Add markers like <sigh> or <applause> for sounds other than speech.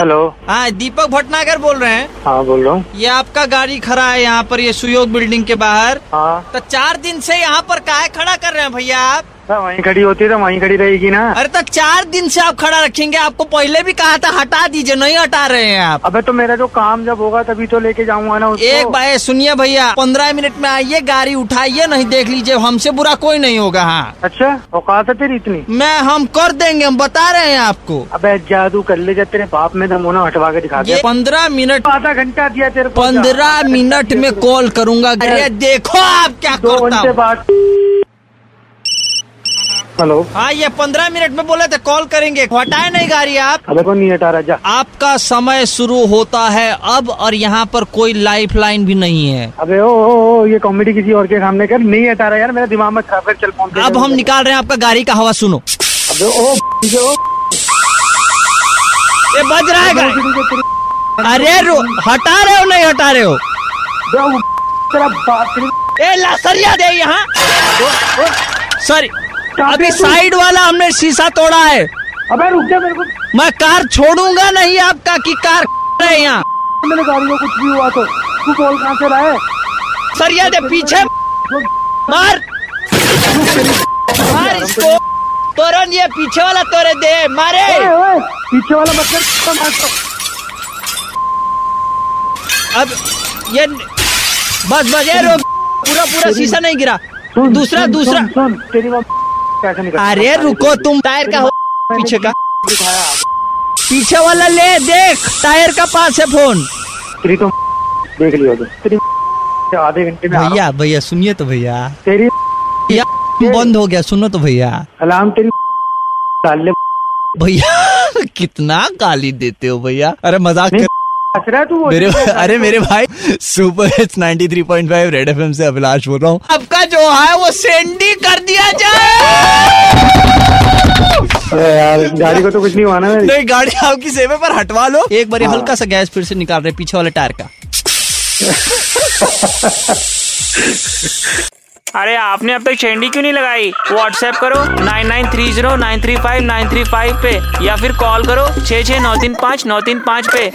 Hello. हाँ दीपक भटनागर बोल रहे हैं। हाँ बोल रहा हूँ। ये आपका गाड़ी खड़ा है यहाँ पर ये सुयोग बिल्डिंग के बाहर। हाँ। तो चार दिन से यहाँ पर काहे खड़ा कर रहे हैं भैया आप? वहीं खड़ी होती है तो वहीं खड़ी रहेगी ना। अरे तो चार दिन से आप खड़ा रखेंगे आपको पहले भी कहा था हटा दीजिए नहीं हटा रहे हैं आप। अबे तो मेरा जो काम जब होगा तभी तो लेके जाऊँगा ना उसको। एक बार सुनिए भैया पंद्रह मिनट में आइए गाड़ी उठाइए नहीं देख लीजिए हमसे बुरा कोई नहीं होगा हाँ। अच्छा औकात है तेरी इतनी? मैं हम कर देंगे हम बता रहे हैं आपको। अब जादू कर ले जाते बाप में दम होना हटवा के दिखा दे। पंद्रह मिनट आधा घंटा दिया तेरे पंद्रह मिनट में कॉल करूँगा अरे देखो आप क्या करता बाद हेलो। हाँ ये पंद्रह मिनट में बोले थे कॉल करेंगे। हटाए नहीं गाड़ी आप। अबे को नहीं हटा रहा? जा। आपका समय शुरू होता है अब और यहाँ पर कोई लाइफ लाइन भी नहीं है। अबे ओ, ओ, ओ ये कॉमेडी किसी और के सामने कर। नहीं हटा रहा यार मेरा दिमाग में खराब कर चल फ़ोन अब हम निकाल रहे हैं आपका गाड़ी का हवा सुनो। अबे ओ जो। ये बज रहा है अरे रो हटा रहे हो नहीं हटा रहे हो? तेरा बाप तेरी- ए लासरिया दे यहाँ। सॉरी अभी तू- साइड वाला हमने शीशा तोड़ा है। अबे रुक जा मेरे को। मैं कार छोड़ूँगा नहीं आपका की कार <laughs> है यहाँ। मेरे गाड़ी को कुछ भी हुआ तो तू कॉल कहाँ से रहा है सरिया दे पीछे <laughs> मार। मार इसको। तोरन ये पीछे वाला तोरे दे मारे। पीछे वाला मत कर मार दो। अब ये बस बस ये रोक। पूरा पूरा शीशा नहीं गिरा। दूसरा दूसरा। तेरी बात कैसे निकल अरे रुको तुम टायर का हो पीछे का। पीछे वाला ले देख टायर का पास है फ़ोन। तेरी तो देख लियो तो। तेरी आधे घंटे में भैया भैया सुनिए तो भैया। तेरी बंद हो गया सुनो तो भैया। अलार्म तेरी भैया कितना गाली देते हो भैया। अरे मज़ाक कर मेरे अरे मेरे भाई सुपर हिट्स 93.5 रेड एफएम से अभिलाष बोल रहा हूँ। आपका जो है वो सेंडी कर दिया जाए। अरे यार गाड़ी को तो कुछ नहीं हुआ ना नहीं गाड़ी आपकी सेवे पर हटवा लो। एक बार हल्का सा गैस फिर से निकाल रहे पीछे वाले टायर का। अरे आपने अब तक चेंडी क्यों नहीं लगाई? व्हाट्सएप करो nine nine three zero nine three five nine three five पे या फिर कॉल करो छः छः नौ तीन पाँच नौ तीन पाँच पे।